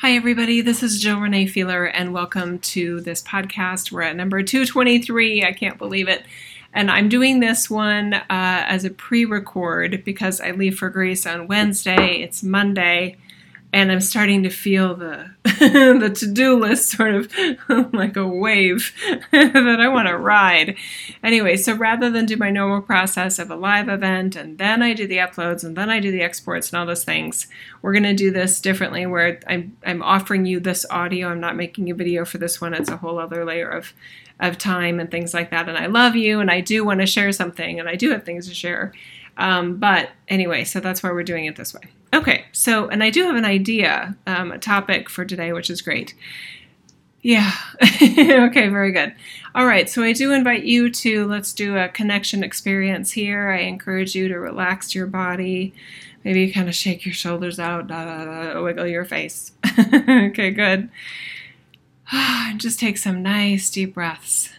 Hi, everybody. This is Jill Renee Feeler, and welcome to this podcast. We're at number 223. I can't believe it. And I'm doing this one uh, as a pre record because I leave for Greece on Wednesday. It's Monday and I'm starting to feel the the to-do list sort of like a wave that I want to ride. Anyway, so rather than do my normal process of a live event and then I do the uploads and then I do the exports and all those things, we're going to do this differently where I'm I'm offering you this audio. I'm not making a video for this one. It's a whole other layer of of time and things like that. And I love you and I do want to share something and I do have things to share. Um, but anyway, so that's why we're doing it this way. Okay, so, and I do have an idea, um, a topic for today, which is great. Yeah, okay, very good. All right, so I do invite you to let's do a connection experience here. I encourage you to relax your body. Maybe kind of shake your shoulders out, da, wiggle your face. okay, good. Just take some nice deep breaths.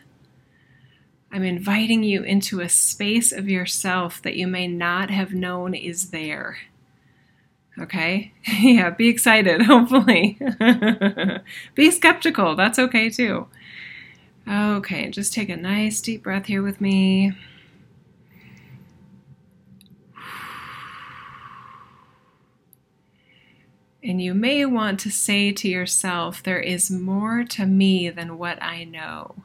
I'm inviting you into a space of yourself that you may not have known is there. Okay? yeah, be excited, hopefully. be skeptical, that's okay too. Okay, just take a nice deep breath here with me. And you may want to say to yourself, There is more to me than what I know.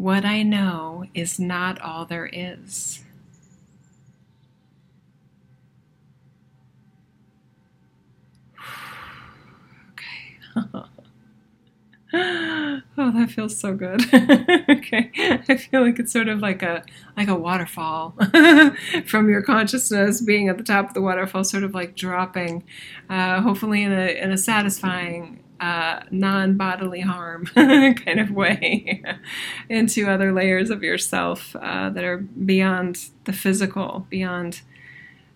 What I know is not all there is. okay. oh, that feels so good. okay, I feel like it's sort of like a like a waterfall from your consciousness being at the top of the waterfall, sort of like dropping, uh, hopefully in a in a satisfying uh, non bodily harm kind of way into other layers of yourself uh, that are beyond the physical, beyond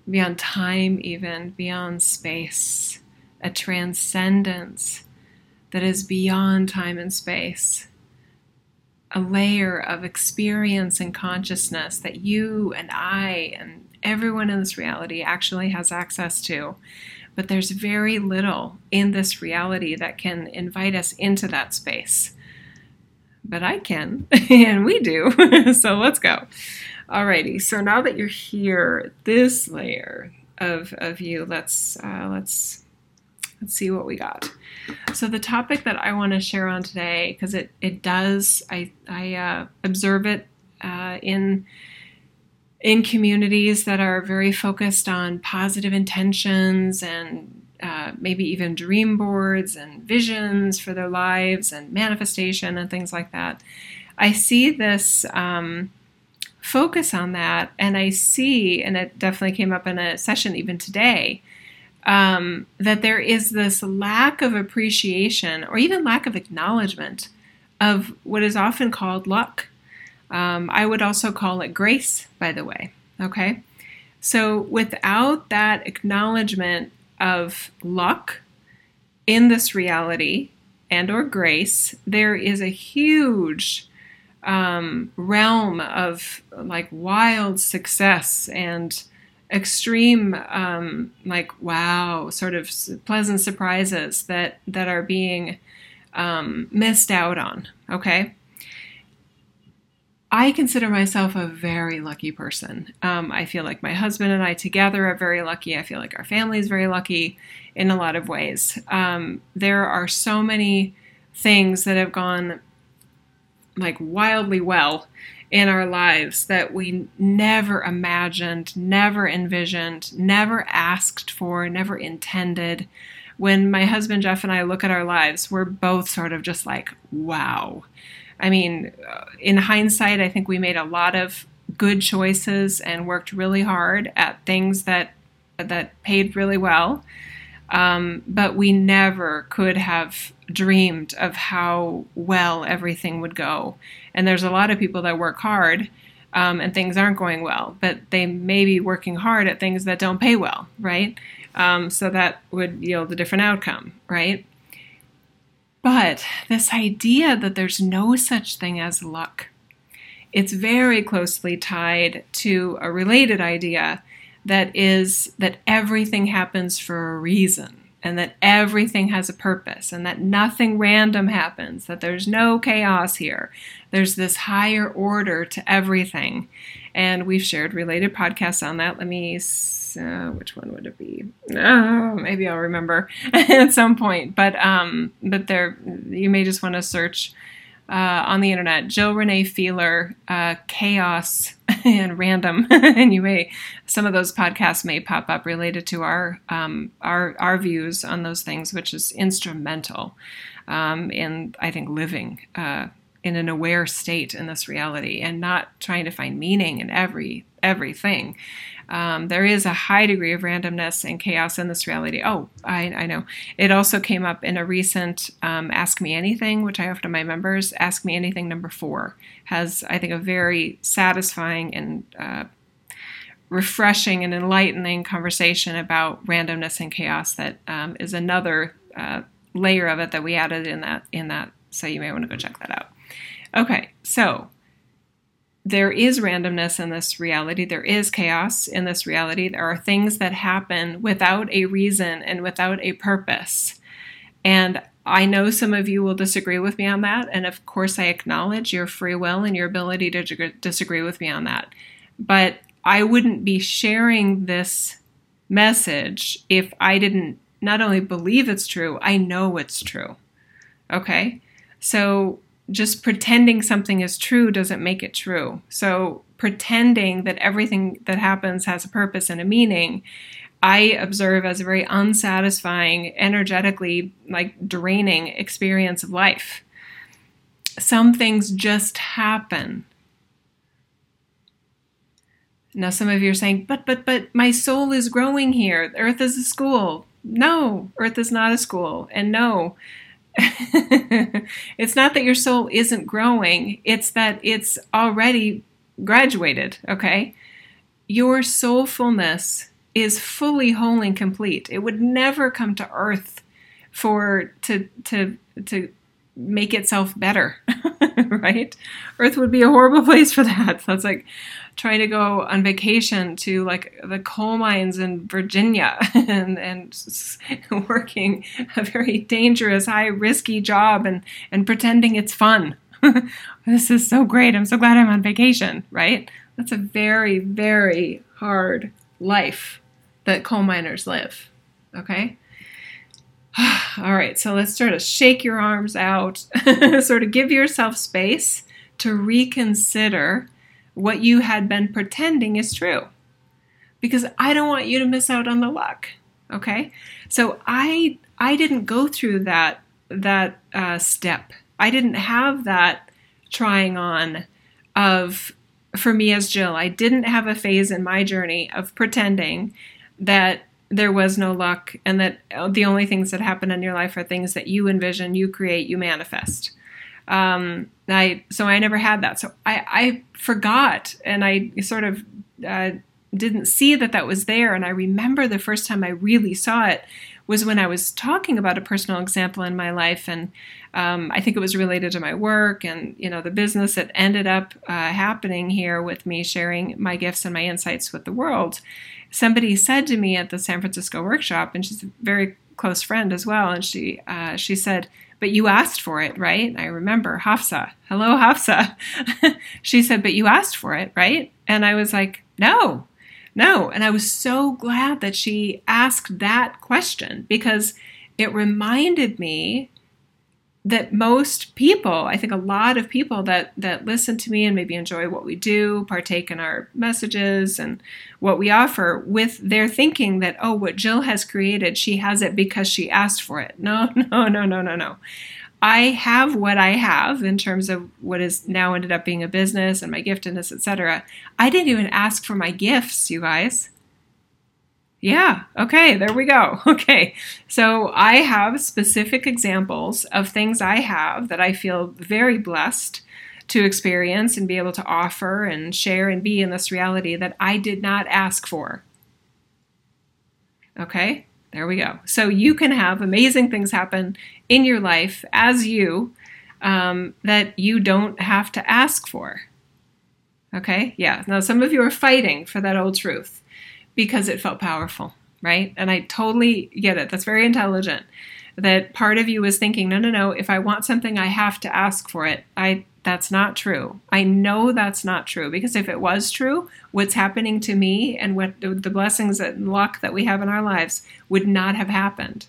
beyond time, even beyond space, a transcendence that is beyond time and space. A layer of experience and consciousness that you and I and everyone in this reality actually has access to but there's very little in this reality that can invite us into that space. But I can, and we do. so let's go. Alrighty. So now that you're here, this layer of of you, let's uh, let's let's see what we got. So the topic that I want to share on today, because it it does, I I uh, observe it uh, in in communities that are very focused on positive intentions and uh, maybe even dream boards and visions for their lives and manifestation and things like that. I see this um, focus on that, and I see, and it definitely came up in a session even today, um, that there is this lack of appreciation or even lack of acknowledgement of what is often called luck. Um, I would also call it grace, by the way. Okay? So without that acknowledgement of luck in this reality and or grace, there is a huge um, realm of like wild success and extreme um, like wow sort of pleasant surprises that that are being um, missed out on okay I consider myself a very lucky person. Um, I feel like my husband and I together are very lucky. I feel like our family is very lucky in a lot of ways. Um, there are so many things that have gone like wildly well in our lives that we never imagined, never envisioned, never asked for, never intended. When my husband Jeff and I look at our lives, we're both sort of just like, wow I mean, in hindsight, I think we made a lot of good choices and worked really hard at things that that paid really well. Um, but we never could have dreamed of how well everything would go. And there's a lot of people that work hard um, and things aren't going well, but they may be working hard at things that don't pay well, right? Um, so that would yield a different outcome, right? But this idea that there's no such thing as luck, it's very closely tied to a related idea that is that everything happens for a reason and that everything has a purpose and that nothing random happens, that there's no chaos here. There's this higher order to everything. And we've shared related podcasts on that. Let me, uh, which one would it be? Oh, maybe I'll remember at some point. But um, but there, you may just want to search uh, on the internet, Jill Renee Feeler, uh, chaos and random, and you may some of those podcasts may pop up related to our um, our our views on those things, which is instrumental um, in I think living uh, in an aware state in this reality and not trying to find meaning in every everything. Um, there is a high degree of randomness and chaos in this reality. Oh, I, I know. It also came up in a recent um, Ask Me Anything, which I offer to my members. Ask Me Anything number four has, I think, a very satisfying and uh, refreshing and enlightening conversation about randomness and chaos. That um, is another uh, layer of it that we added in that in that. So you may want to go check that out. Okay, so there is randomness in this reality. There is chaos in this reality. There are things that happen without a reason and without a purpose. And I know some of you will disagree with me on that. And of course, I acknowledge your free will and your ability to disagree with me on that. But I wouldn't be sharing this message if I didn't not only believe it's true, I know it's true. Okay? So just pretending something is true doesn't make it true. So, pretending that everything that happens has a purpose and a meaning, I observe as a very unsatisfying, energetically like draining experience of life. Some things just happen. Now, some of you are saying, but, but, but my soul is growing here. Earth is a school. No, Earth is not a school. And no, it's not that your soul isn't growing, it's that it's already graduated, okay? Your soulfulness is fully whole and complete. It would never come to earth for to to to make itself better, right? Earth would be a horrible place for that. That's like trying to go on vacation to like the coal mines in Virginia and, and working a very dangerous, high risky job and, and pretending it's fun. this is so great. I'm so glad I'm on vacation, right? That's a very, very hard life that coal miners live. Okay? All right, so let's sort of shake your arms out, sort of give yourself space to reconsider what you had been pretending is true. Because I don't want you to miss out on the luck. Okay? So I I didn't go through that that uh, step. I didn't have that trying on of for me as Jill. I didn't have a phase in my journey of pretending that there was no luck and that the only things that happen in your life are things that you envision, you create, you manifest. Um, I so I never had that. So I, I forgot, and I sort of uh, didn't see that that was there. And I remember the first time I really saw it was when I was talking about a personal example in my life, and um, I think it was related to my work and you know the business that ended up uh, happening here with me sharing my gifts and my insights with the world. Somebody said to me at the San Francisco workshop, and she's a very close friend as well, and she uh, she said but you asked for it, right? I remember Hafsa. Hello, Hafsa. she said, but you asked for it, right? And I was like, no, no. And I was so glad that she asked that question because it reminded me that most people, I think a lot of people that that listen to me and maybe enjoy what we do, partake in our messages and what we offer with their thinking that oh what Jill has created, she has it because she asked for it. No, no, no, no, no, no. I have what I have in terms of what has now ended up being a business and my giftedness, etc. I didn't even ask for my gifts, you guys. Yeah, okay, there we go. Okay, so I have specific examples of things I have that I feel very blessed to experience and be able to offer and share and be in this reality that I did not ask for. Okay, there we go. So you can have amazing things happen in your life as you um, that you don't have to ask for. Okay, yeah. Now, some of you are fighting for that old truth because it felt powerful, right? And I totally get it. That's very intelligent. That part of you was thinking, no, no, no, if I want something, I have to ask for it. I that's not true. I know that's not true because if it was true, what's happening to me and what the blessings and luck that we have in our lives would not have happened.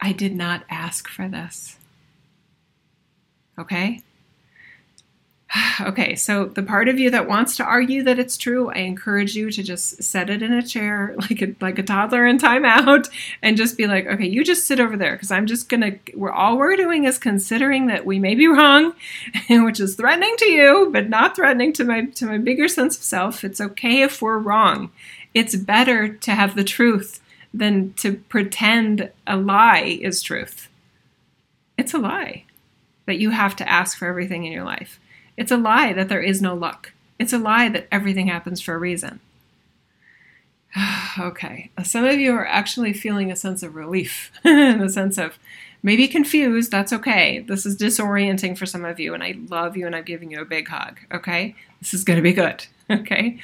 I did not ask for this. Okay? Okay, so the part of you that wants to argue that it's true, I encourage you to just set it in a chair like a like a toddler in timeout and just be like, okay, you just sit over there because I'm just gonna we're all we're doing is considering that we may be wrong, which is threatening to you, but not threatening to my to my bigger sense of self. It's okay if we're wrong. It's better to have the truth than to pretend a lie is truth. It's a lie that you have to ask for everything in your life. It's a lie that there is no luck. It's a lie that everything happens for a reason. okay, some of you are actually feeling a sense of relief, the sense of maybe confused. That's okay. This is disorienting for some of you, and I love you, and I'm giving you a big hug. Okay, this is going to be good. Okay,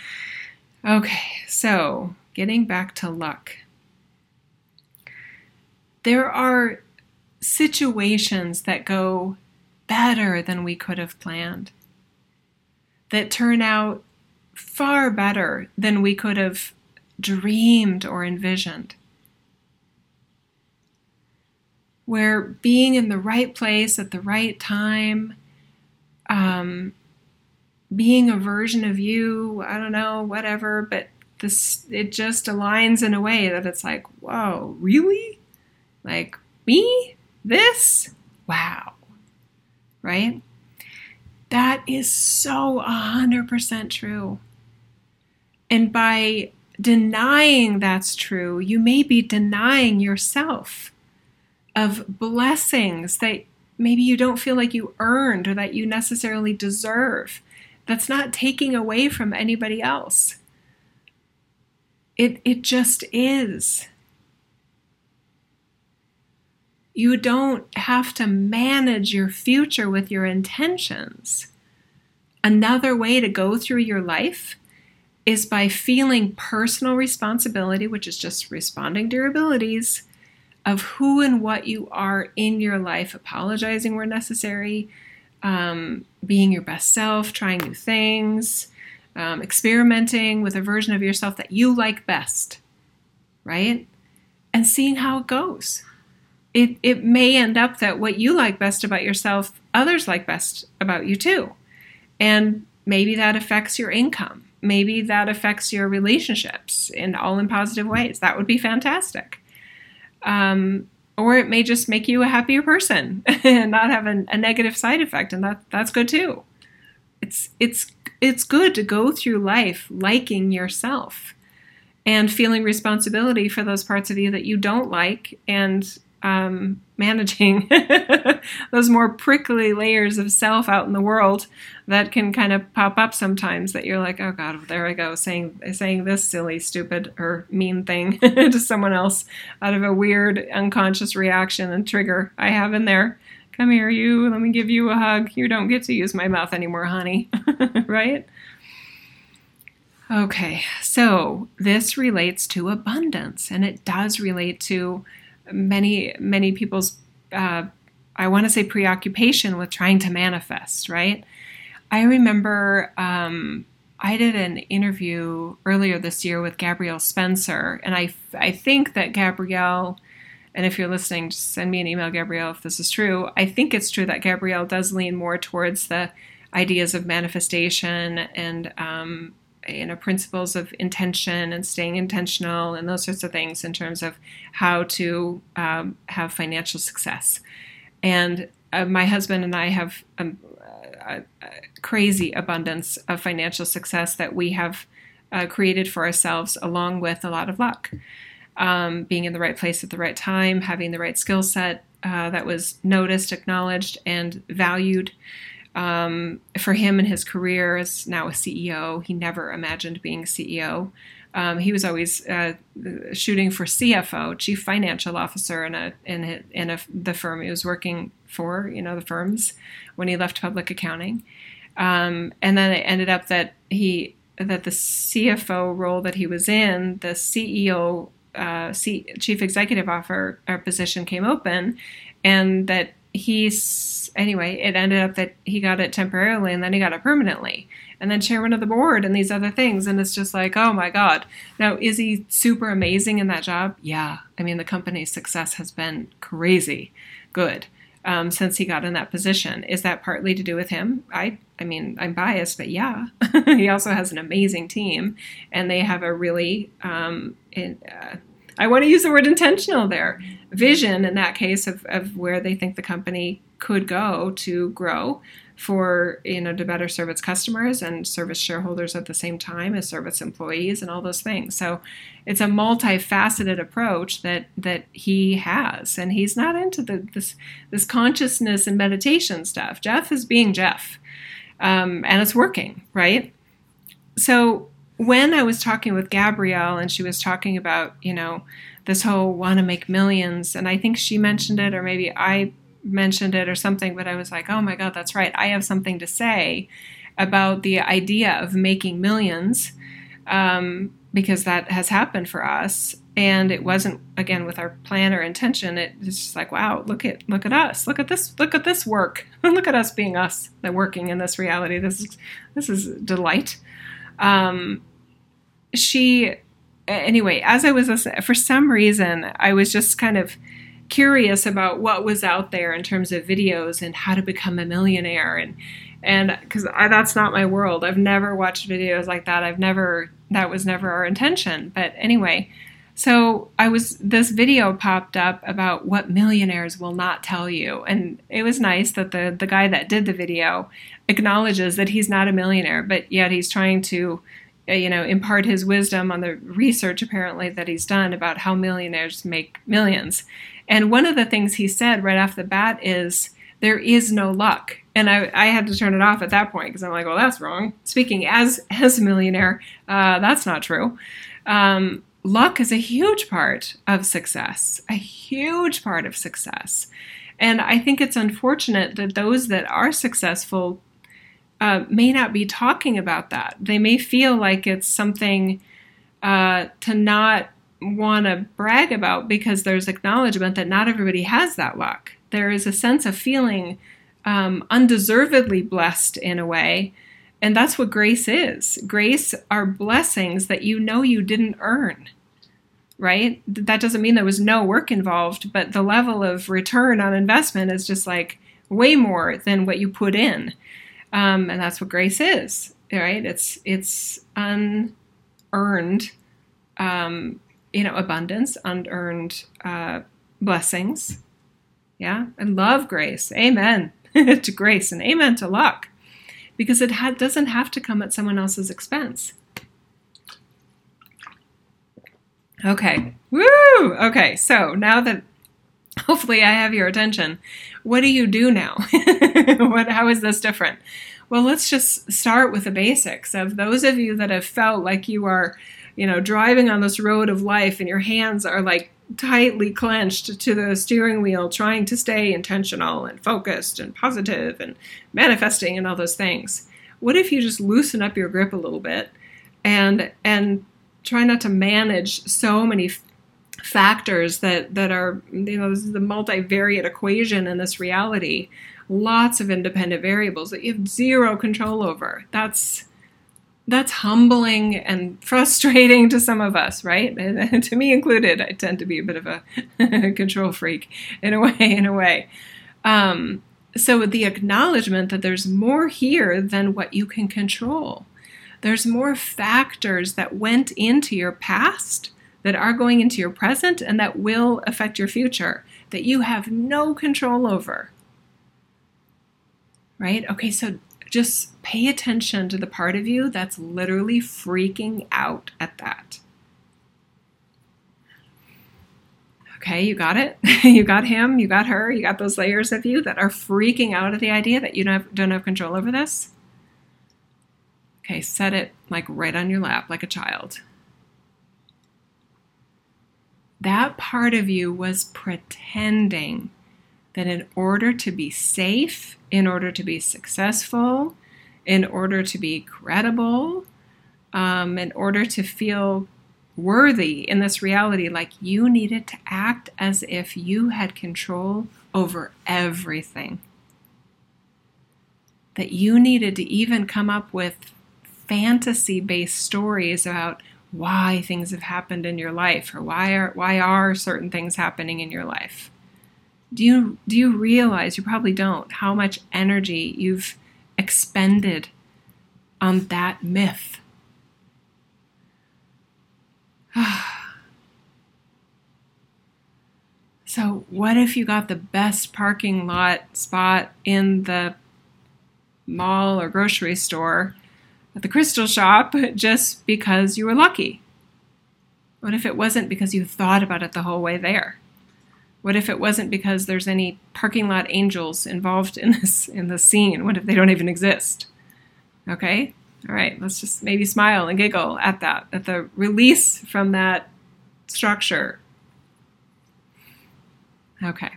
okay. So getting back to luck, there are situations that go better than we could have planned that turn out far better than we could have dreamed or envisioned. Where being in the right place at the right time, um, being a version of you, I don't know, whatever, but this it just aligns in a way that it's like, whoa, really? Like me? This? Wow. Right? That is so 100% true. And by denying that's true, you may be denying yourself of blessings that maybe you don't feel like you earned or that you necessarily deserve. That's not taking away from anybody else. It, it just is. You don't have to manage your future with your intentions. Another way to go through your life is by feeling personal responsibility, which is just responding to your abilities, of who and what you are in your life, apologizing where necessary, um, being your best self, trying new things, um, experimenting with a version of yourself that you like best, right? And seeing how it goes it, it may end up that what you like best about yourself, others like best about you too. And maybe that affects your income. Maybe that affects your relationships in all in positive ways. That would be fantastic. Um, or it may just make you a happier person and not have a, a negative side effect, and that that's good too. It's it's it's good to go through life liking yourself and feeling responsibility for those parts of you that you don't like and um, managing those more prickly layers of self out in the world that can kind of pop up sometimes that you're like oh god there i go saying saying this silly stupid or mean thing to someone else out of a weird unconscious reaction and trigger i have in there. Come here you let me give you a hug. You don't get to use my mouth anymore honey right? Okay so this relates to abundance and it does relate to many many people's uh, I want to say preoccupation with trying to manifest. Right. I remember um, I did an interview earlier this year with Gabrielle Spencer, and I I think that Gabrielle. And if you're listening, just send me an email, Gabrielle, if this is true. I think it's true that Gabrielle does lean more towards the ideas of manifestation and um, you know principles of intention and staying intentional and those sorts of things in terms of how to um, have financial success. And uh, my husband and i have um, a, a, crazy abundance of financial success that we have uh, created for ourselves along with a lot of luck. Um, being in the right place at the right time having the right skill set uh, that was noticed acknowledged and valued um, for him and his career as now a CEO, he never imagined being CEO. Um, he was always uh, shooting for CFO, Chief Financial Officer, in a in a, in a, the firm he was working for. You know the firms when he left public accounting, um, and then it ended up that he that the CFO role that he was in, the CEO, uh, C- chief executive offer uh, position came open, and that he's anyway. It ended up that he got it temporarily, and then he got it permanently, and then chairman of the board, and these other things. And it's just like, oh my god! Now, is he super amazing in that job? Yeah. I mean, the company's success has been crazy good um, since he got in that position. Is that partly to do with him? I I mean, I'm biased, but yeah, he also has an amazing team, and they have a really um, in, uh, I want to use the word intentional there vision in that case of, of where they think the company could go to grow for you know to better serve its customers and service shareholders at the same time as service employees and all those things. So it's a multifaceted approach that that he has. And he's not into the, this this consciousness and meditation stuff. Jeff is being jeff um, and it's working right? So when i was talking with gabrielle and she was talking about you know this whole want to make millions and i think she mentioned it or maybe i mentioned it or something, but I was like, oh my God, that's right. I have something to say about the idea of making millions um, because that has happened for us. And it wasn't again with our plan or intention. It, It's just like, wow, look at look at us, look at this, look at this work, look at us being us, that working in this reality. This is this is delight. Um, she anyway, as I was for some reason, I was just kind of curious about what was out there in terms of videos and how to become a millionaire. And and because that's not my world. I've never watched videos like that. I've never that was never our intention. But anyway so i was this video popped up about what millionaires will not tell you. And it was nice that the the guy that did the video acknowledges that he's not a millionaire but yet he's trying to you know impart his wisdom on the research apparently that he's done about how millionaires make millions and one of the things he said right off the bat is, there is no luck. And I, I had to turn it off at that point because I'm like, well, that's wrong. Speaking as, as a millionaire, uh, that's not true. Um, luck is a huge part of success, a huge part of success. And I think it's unfortunate that those that are successful uh, may not be talking about that. They may feel like it's something uh, to not want to brag about because there's acknowledgement that not everybody has that luck. There is a sense of feeling um, undeservedly blessed in a way. And that's what grace is. Grace are blessings that you know you didn't earn, right? That doesn't mean there was no work involved, but the level of return on investment is just like way more than what you put in. Um, and that's what grace is, right? It's, it's unearned um, you know, abundance, unearned uh, blessings. Yeah, and love grace. Amen to grace and amen to luck, because it ha- doesn't have to come at someone else's expense. Okay, woo! Okay, so now that hopefully I have your attention, what do you do now? what? How is this different? Well, let's just start with the basics of those of you that have felt like you are you know, driving on this road of life and your hands are like tightly clenched to the steering wheel, trying to stay intentional and focused and positive and manifesting and all those things. What if you just loosen up your grip a little bit and and try not to manage so many factors that that are you know the multivariate equation in this reality lots of independent variables that you have zero control over that's that's humbling and frustrating to some of us, right? And to me included. I tend to be a bit of a control freak in a way. In a way, um, so the acknowledgement that there's more here than what you can control. There's more factors that went into your past that are going into your present and that will affect your future that you have no control over. Right? Okay, so just pay attention to the part of you that's literally freaking out at that. Okay, you got it? you got him, you got her, you got those layers of you that are freaking out at the idea that you don't have, don't have control over this. Okay, set it like right on your lap, like a child. That part of you was pretending that in order to be safe, in order to be successful, in order to be credible, um, in order to feel worthy in this reality, like you needed to act as if you had control over everything. That you needed to even come up with fantasy based stories about why things have happened in your life or why are why are certain things happening in your life? Do you do you realize you probably don't how much energy you've expended on that myth? So what if you got the best parking lot spot in the mall or grocery store at the crystal shop just because you were lucky? What if it wasn't because you thought about it the whole way there? What if it wasn't because there's any parking lot angels involved in this in the scene? What if they don't even exist? Okay? All right, let's just maybe smile and giggle at that, at the release from that structure. Okay.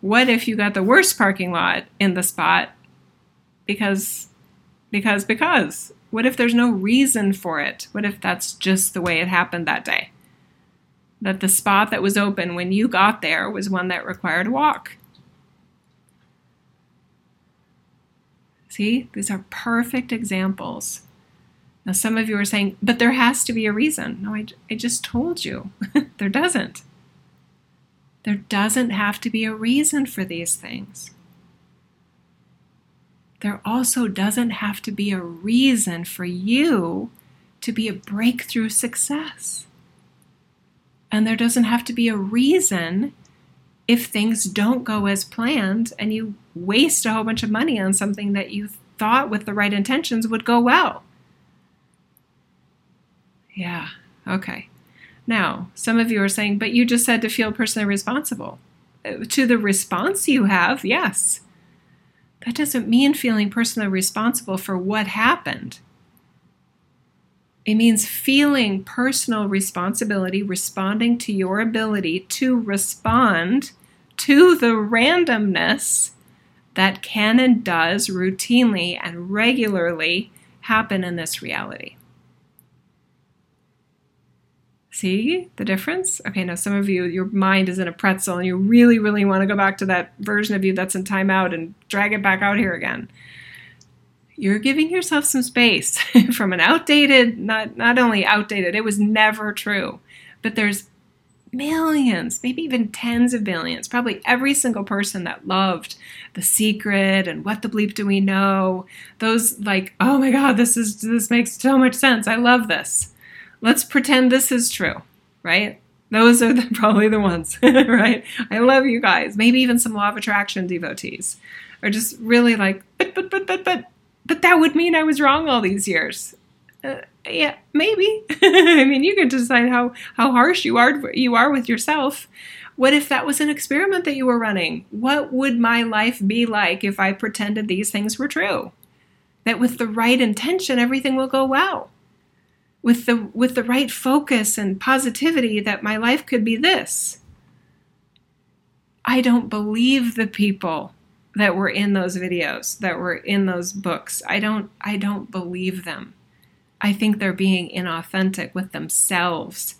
What if you got the worst parking lot in the spot because because because what if there's no reason for it? What if that's just the way it happened that day? That the spot that was open when you got there was one that required a walk. See, these are perfect examples. Now, some of you are saying, but there has to be a reason. No, I, I just told you. there doesn't. There doesn't have to be a reason for these things there also doesn't have to be a reason for you to be a breakthrough success. And there doesn't have to be a reason if things don't go as planned and you waste a whole bunch of money on something that you thought with the right intentions would go well. Yeah, okay. Now, some of you are saying, but you just said to feel personally responsible. Uh, to the response you have, yes that doesn't mean feeling personally responsible for what happened. It means feeling personal responsibility, responding to your ability to respond to the randomness that can and does routinely and regularly happen in this reality. See the difference? Okay, now some of you, your mind is in a pretzel and you really, really want to go back to that version of you that's in timeout and drag it back out here again. You're giving yourself some space from an outdated, not, not only outdated, it was never true, but there's millions, maybe even tens of billions, probably every single person that loved The Secret and What the Bleep Do We Know, those like, oh my God, this is this makes so much sense. I love this let's pretend this is true, right? Those are the, probably the ones, right? I love you guys. Maybe even some law of attraction devotees are just really like, but, but, but, but, but, but that would mean I was wrong all these years. Uh, yeah, maybe. I mean, you can decide how how harsh you are you are with yourself. What if that was an experiment that you were running? What would my life be like if I pretended these things were true? That with the right intention, everything will go well with the with the right focus and positivity that my life could be this. I don't believe the people that were in those videos, that were in those books. I don't I don't believe them. I think they're being inauthentic with themselves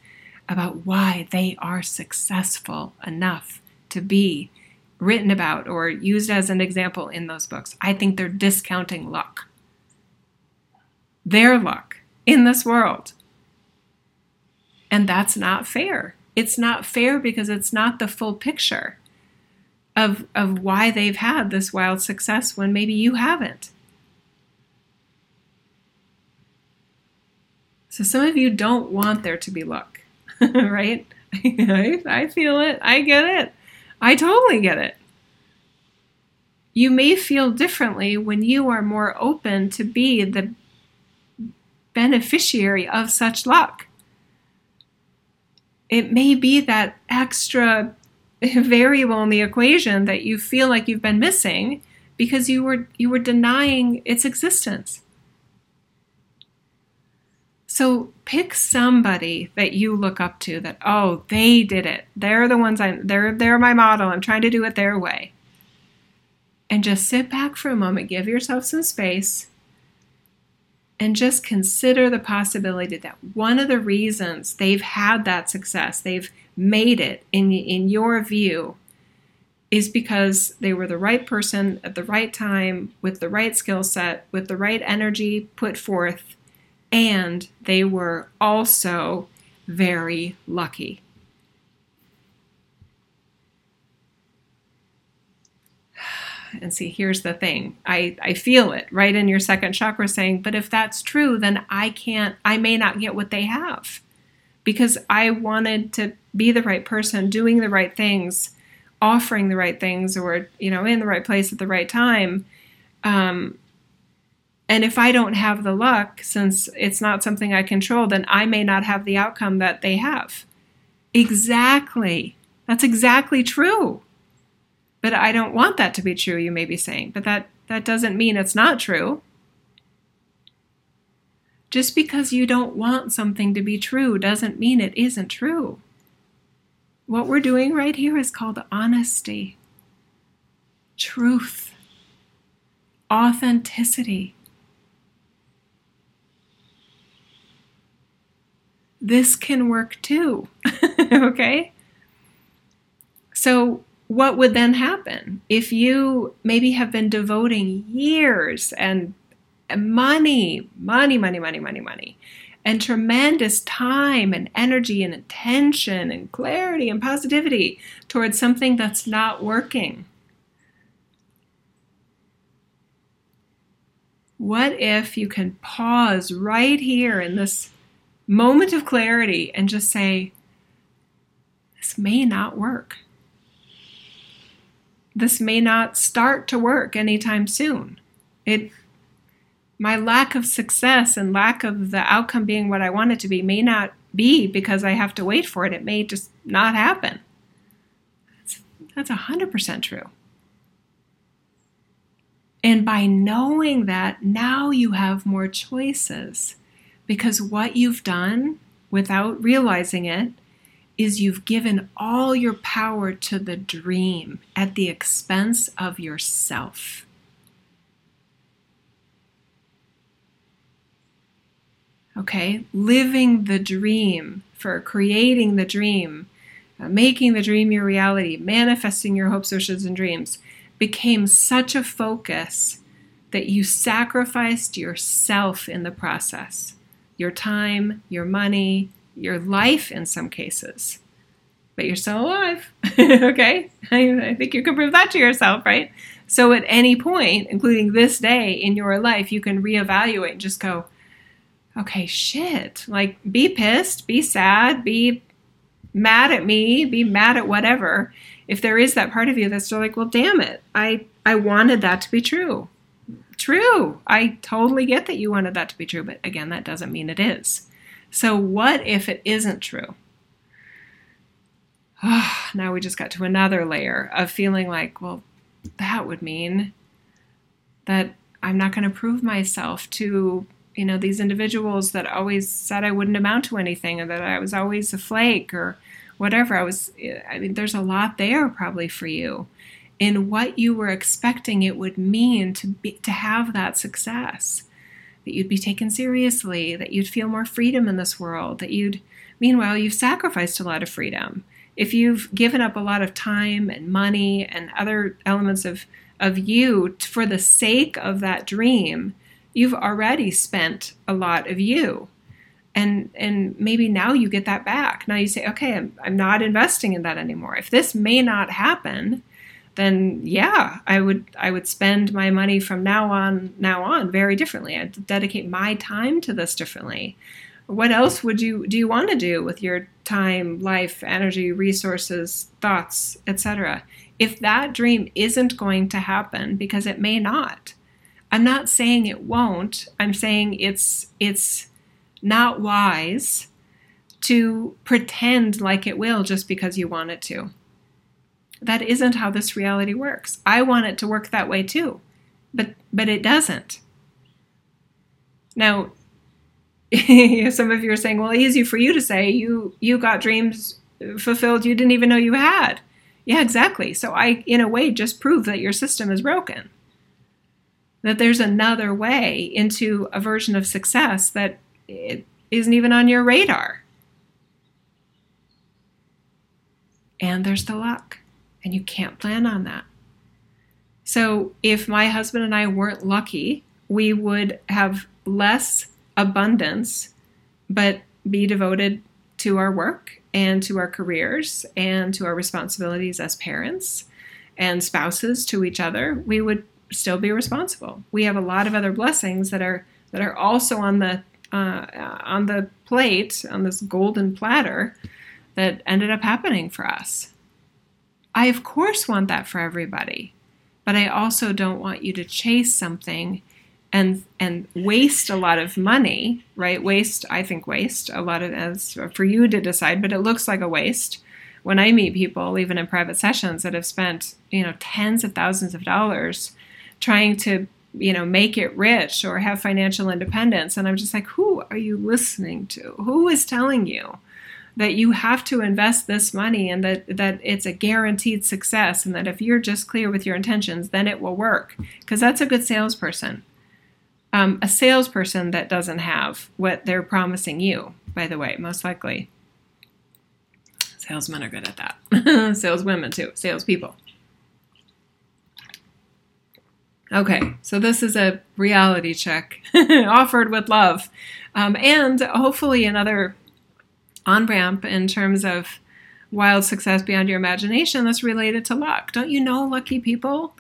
about why they are successful enough to be written about or used as an example in those books. I think they're discounting luck. Their luck in this world. And that's not fair. It's not fair because it's not the full picture of, of why they've had this wild success when maybe you haven't. So some of you don't want there to be luck, right? I, I feel it. I get it. I totally get it. You may feel differently when you are more open to be the beneficiary of such luck. It may be that extra variable in the equation that you feel like you've been missing because you were you were denying its existence. So pick somebody that you look up to that oh they did it. They're the ones I they're they're my model. I'm trying to do it their way. And just sit back for a moment, give yourself some space and just consider the possibility that one of the reasons they've had that success, they've made it in, in your view, is because they were the right person at the right time with the right skill set, with the right energy put forth, and they were also very lucky. And see here's the thing. I i feel it right in your second chakra saying but if that's true then i can't i may not get what they have. Because i wanted to be the right person doing the right things offering the right things or you know in the right place at the right time. Um, and if i don't have the luck since it's not something i control then i may not have the outcome that they have. Exactly. That's exactly true but I don't want that to be true, you may be saying. But that, that doesn't mean it's not true. Just because you don't want something to be true doesn't mean it isn't true. What we're doing right here is called honesty, truth, authenticity. This can work too. okay? So what would then happen if you maybe have been devoting years and money, money, money, money, money, money, and tremendous time and energy and attention and clarity and positivity towards something that's not working? What if you can pause right here in this moment of clarity and just say, This may not work this may not start to work anytime soon. It my lack of success and lack of the outcome being what I want it to be may not be because I have to wait for it. It may just not happen. That's, that's 100% true. And by knowing that, now you have more choices because what you've done without realizing it is you've given all your power to the dream at the expense of yourself. Okay, living the dream, for creating the dream, uh, making the dream your reality, manifesting your hopes, wishes, and dreams became such a focus that you sacrificed yourself in the process your time, your money, your life in some cases. But you're still alive. okay? I, I think you can prove that to yourself, right? So at any point, including this day in your life, you can reevaluate and just go, okay, shit. Like, be pissed, be sad, be mad at me, be mad at whatever. If there is that part of you that's still like, well, damn it, I, I wanted that to be true. True. I totally get that you wanted that to be true, but again, that doesn't mean it is. So, what if it isn't true? Oh, now we just got to another layer of feeling like, well, that would mean that I'm not going to prove myself to, you know, these individuals that always said I wouldn't amount to anything and that I was always a flake or whatever. I was, I mean, there's a lot there probably for you in what you were expecting it would mean to be, to have that success that you'd be taken seriously, that you'd feel more freedom in this world, that you'd, meanwhile, you've sacrificed a lot of freedom. If you've given up a lot of time and money and other elements of, of you for the sake of that dream, you've already spent a lot of you. And, and maybe now you get that back. Now you say, okay, I'm, I'm not investing in that anymore. If this may not happen, then yeah, I would I would spend my money from now on now on very differently. I'd dedicate my time to this differently. What else would you do you want to do with your time, life, energy, resources, thoughts, etc.? If that dream isn't going to happen because it may not. I'm not saying it won't. I'm saying it's it's not wise to pretend like it will just because you want it to. That isn't how this reality works. I want it to work that way too, but but it doesn't. Now, some of you are saying, "Well, easy for you to say. You you got dreams fulfilled you didn't even know you had." Yeah, exactly. So I in a way just prove that your system is broken. that there's another way into a version of success that it isn't even on your radar. And there's the luck, and you can't plan on that. So, if my husband and I weren't lucky, we would have less abundance, but be devoted to our work and to our careers and to our responsibilities as parents and spouses to each other. We would still be responsible. We have a lot of other blessings that are that are also on the uh, on the plate on this golden platter that ended up happening for us. I of course want that for everybody, but I also don't want you to chase something and and waste a lot of money, right? Waste, I think waste a lot of as for you to decide, but it looks like a waste. When I meet people, even in private sessions, that have spent you know tens of thousands of dollars trying to you know make it rich or have financial independence and i'm just like who are you listening to? Who is telling you that you have to invest this money and that that it's a guaranteed success and that if you're just clear with your intentions then it will work. Because that's a good salesperson. Um, a salesperson that doesn't have what they're promising you by the way most likely. Salesmen are good at that. Saleswomen too salespeople. Okay, so this is a reality check offered with love. Um, and hopefully another on ramp in terms of wild success beyond your imagination that's related to luck. Don't you know lucky people?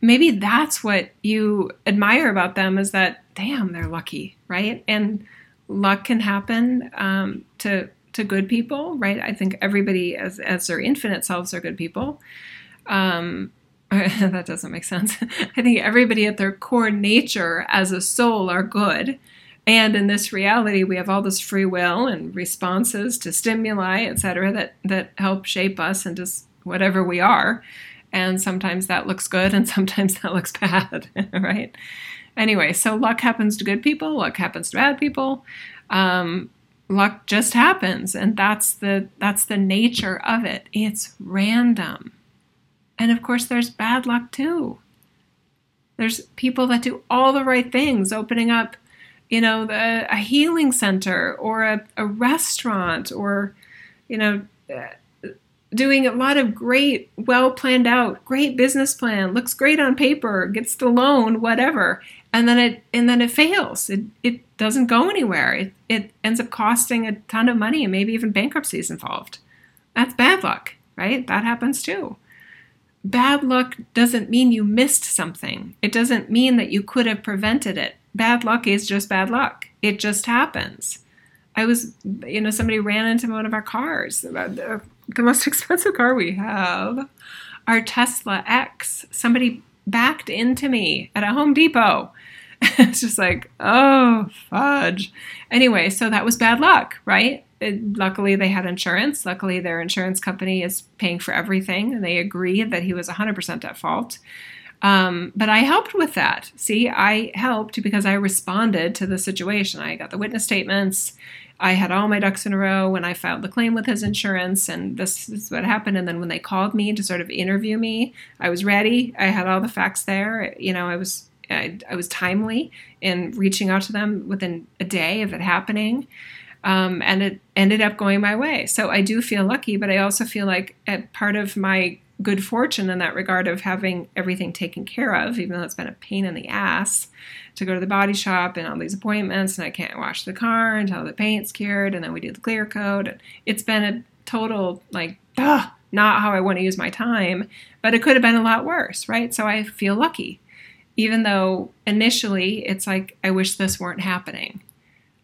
Maybe that's what you admire about them is that, damn, they're lucky, right? And luck can happen um, to to good people, right? I think everybody, as as their infinite selves, are good people. Um, that doesn't make sense. I think everybody at their core nature as a soul are good. And in this reality, we have all this free will and responses to stimuli, etc., that, that help shape us into whatever we are. And sometimes that looks good and sometimes that looks bad, right? Anyway, so luck happens to good people, luck happens to bad people. Um, luck just happens, and that's the that's the nature of it. It's random. And of course, there's bad luck too. There's people that do all the right things, opening up, you know, the, a healing center or a, a restaurant or, you know, uh, doing a lot of great, well planned out, great business plan, looks great on paper, gets the loan, whatever, and then it and then it fails. It it doesn't go anywhere. It it ends up costing a ton of money and maybe even bankruptcy is involved. That's bad luck, right? That happens too bad luck doesn't mean you missed something. It doesn't mean that you could have prevented it. Bad luck is just bad luck. It just happens. I was, you know, somebody ran into one of our cars, uh, the, the most expensive car we have, our Tesla X. Somebody backed into me at a Home Depot. it's just like, oh, fudge. Anyway, so that was bad luck, right? it, luckily they had insurance. Luckily, their insurance company is paying for everything, and they agreed that he was 100% at fault. Um, but I helped with that. See, I helped because I responded to the situation. I got the witness statements. I had all my ducks in a row when I filed the claim with his insurance, and this is what happened. And then when they called me to sort of interview me, I was ready. I had all the facts there. You know, I was I, I was timely in reaching out to them within a day of it happening. Um, and it ended up going my way. So I do feel lucky, but I also feel like part of my good fortune in that regard of having everything taken care of, even though it's been a pain in the ass to go to the body shop and all these appointments, and I can't wash the car until the paint's cured, and then we do the clear coat. It's been a total like, ugh, not how I want to use my time, but it could have been a lot worse, right? So I feel lucky, even though initially it's like I wish this weren't happening.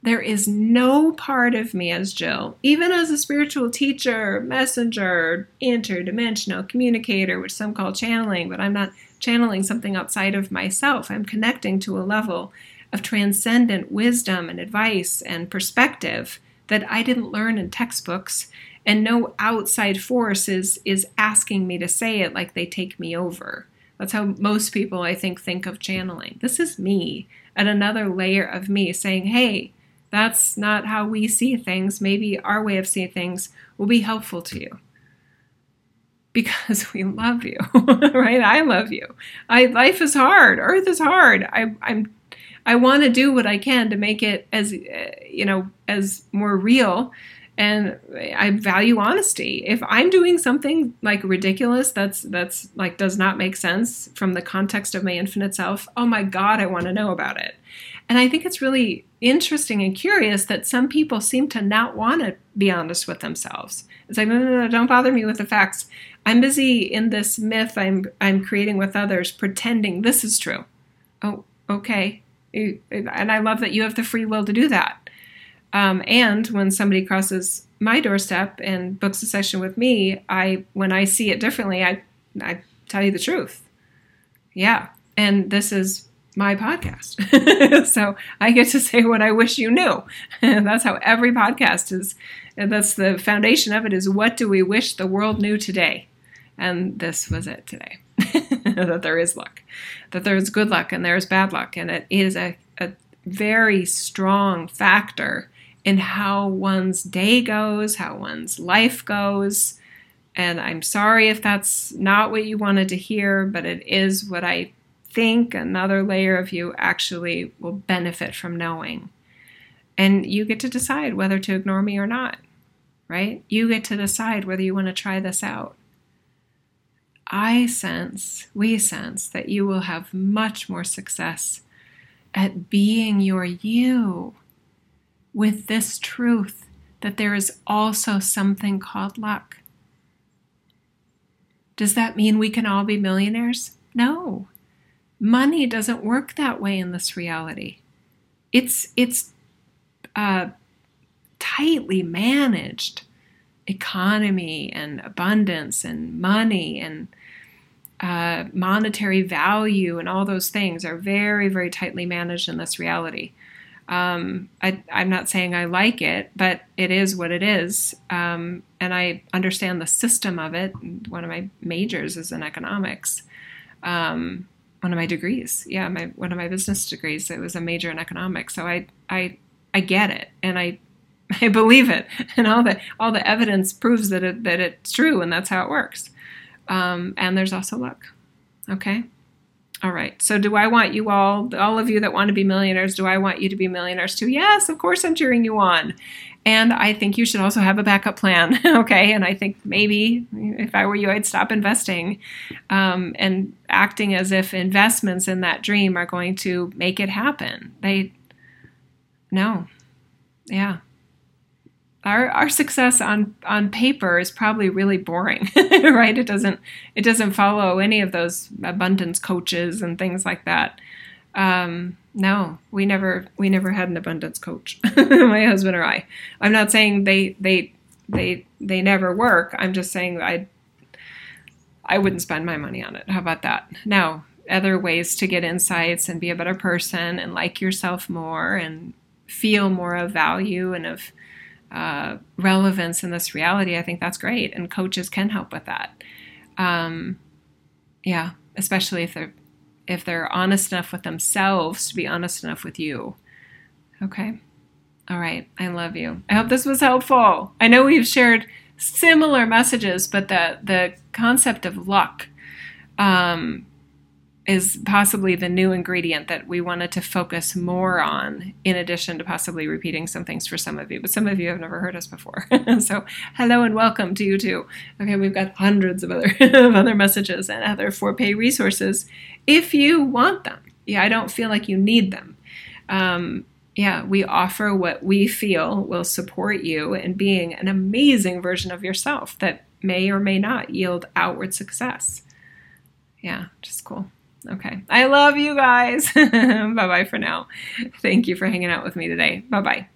There is no part of me as Jill, even as a spiritual teacher, messenger, interdimensional communicator, which some call channeling, but I'm not channeling something outside of myself. I'm connecting to a level of transcendent wisdom and advice and perspective that I didn't learn in textbooks, and no outside force is, is asking me to say it like they take me over. That's how most people, I think, think of channeling. This is me at another layer of me saying, hey, that's not how we see things. Maybe our way of seeing things will be helpful to you. because we love you, right? I love you. I life is hard. Earth is hard. I, I'm I want to do what I can to make it as uh, you know as more real and I value honesty. If I'm doing something like ridiculous that's that's like does not make sense from the context of my infinite self, oh my god, I want to know about it. And I think it's really interesting and curious that some people seem to not want to be honest with themselves. It's like, no, no, no, don't bother me with the facts. I'm busy in this myth I'm I'm creating with others, pretending this is true. Oh, okay. And I love that you have the free will to do that. Um, and when somebody crosses my doorstep and books a session with me, I when I see it differently, I I tell you the truth. Yeah, and this is my podcast, so I get to say what I wish you knew. And that's how every podcast is. And that's the foundation of it. Is what do we wish the world knew today? And this was it today. that there is luck, that there is good luck and there is bad luck, and it is a, a very strong factor in how one's day goes, how one's life goes. And I'm sorry if that's not what you wanted to hear, but it is what I think another layer of you actually will benefit from knowing. And you get to decide whether to ignore me or not, right? You get to decide whether you want to try this out. I sense, we sense, that you will have much more success at being your you with this truth that there is also something called luck. Does that mean we can all be millionaires? No. Money doesn't work that way in this reality. It's it's uh, tightly managed economy and abundance and money and uh, monetary value and all those things are very very tightly managed in this reality. Um, I, am not saying I like it, but it is what it is. Um, and I understand the system of it. One of my majors is in economics. Um, one of my degrees, yeah, my one of my business degrees. It was a major in economics, so I I I get it, and I I believe it, and all the all the evidence proves that it that it's true, and that's how it works. Um, and there's also luck. Okay. All right. So, do I want you all, all of you that want to be millionaires, do I want you to be millionaires too? Yes, of course, I'm cheering you on. And I think you should also have a backup plan. okay. And I think maybe if I were you, I'd stop investing um, and acting as if investments in that dream are going to make it happen. They, no. Yeah our our success on on paper is probably really boring right it doesn't it doesn't follow any of those abundance coaches and things like that um, no we never we never had an abundance coach my husband or i. I'm not saying they they they they never work. I'm just saying i i wouldn't spend my money on it. How about that? Now other ways to get insights and be a better person and like yourself more and feel more of value and of uh, relevance in this reality, I think that's great, and coaches can help with that. Um, yeah, especially if they're if they're honest enough with themselves to be honest enough with you. Okay. All right. I love you. I hope this was helpful. I know we've shared similar messages, but the the concept of luck um, is possibly the new ingredient that we wanted to focus more on, in addition to possibly repeating some things for some of you. But some of you have never heard us before. so, hello and welcome to you too. Okay, we've got hundreds of other, of other messages and other for pay resources if you want them. Yeah, I don't feel like you need them. Um, yeah, we offer what we feel will support you in being an amazing version of yourself that may or may not yield outward success. Yeah, just cool. Okay. I love you guys. bye bye for now. Thank you for hanging out with me today. Bye bye.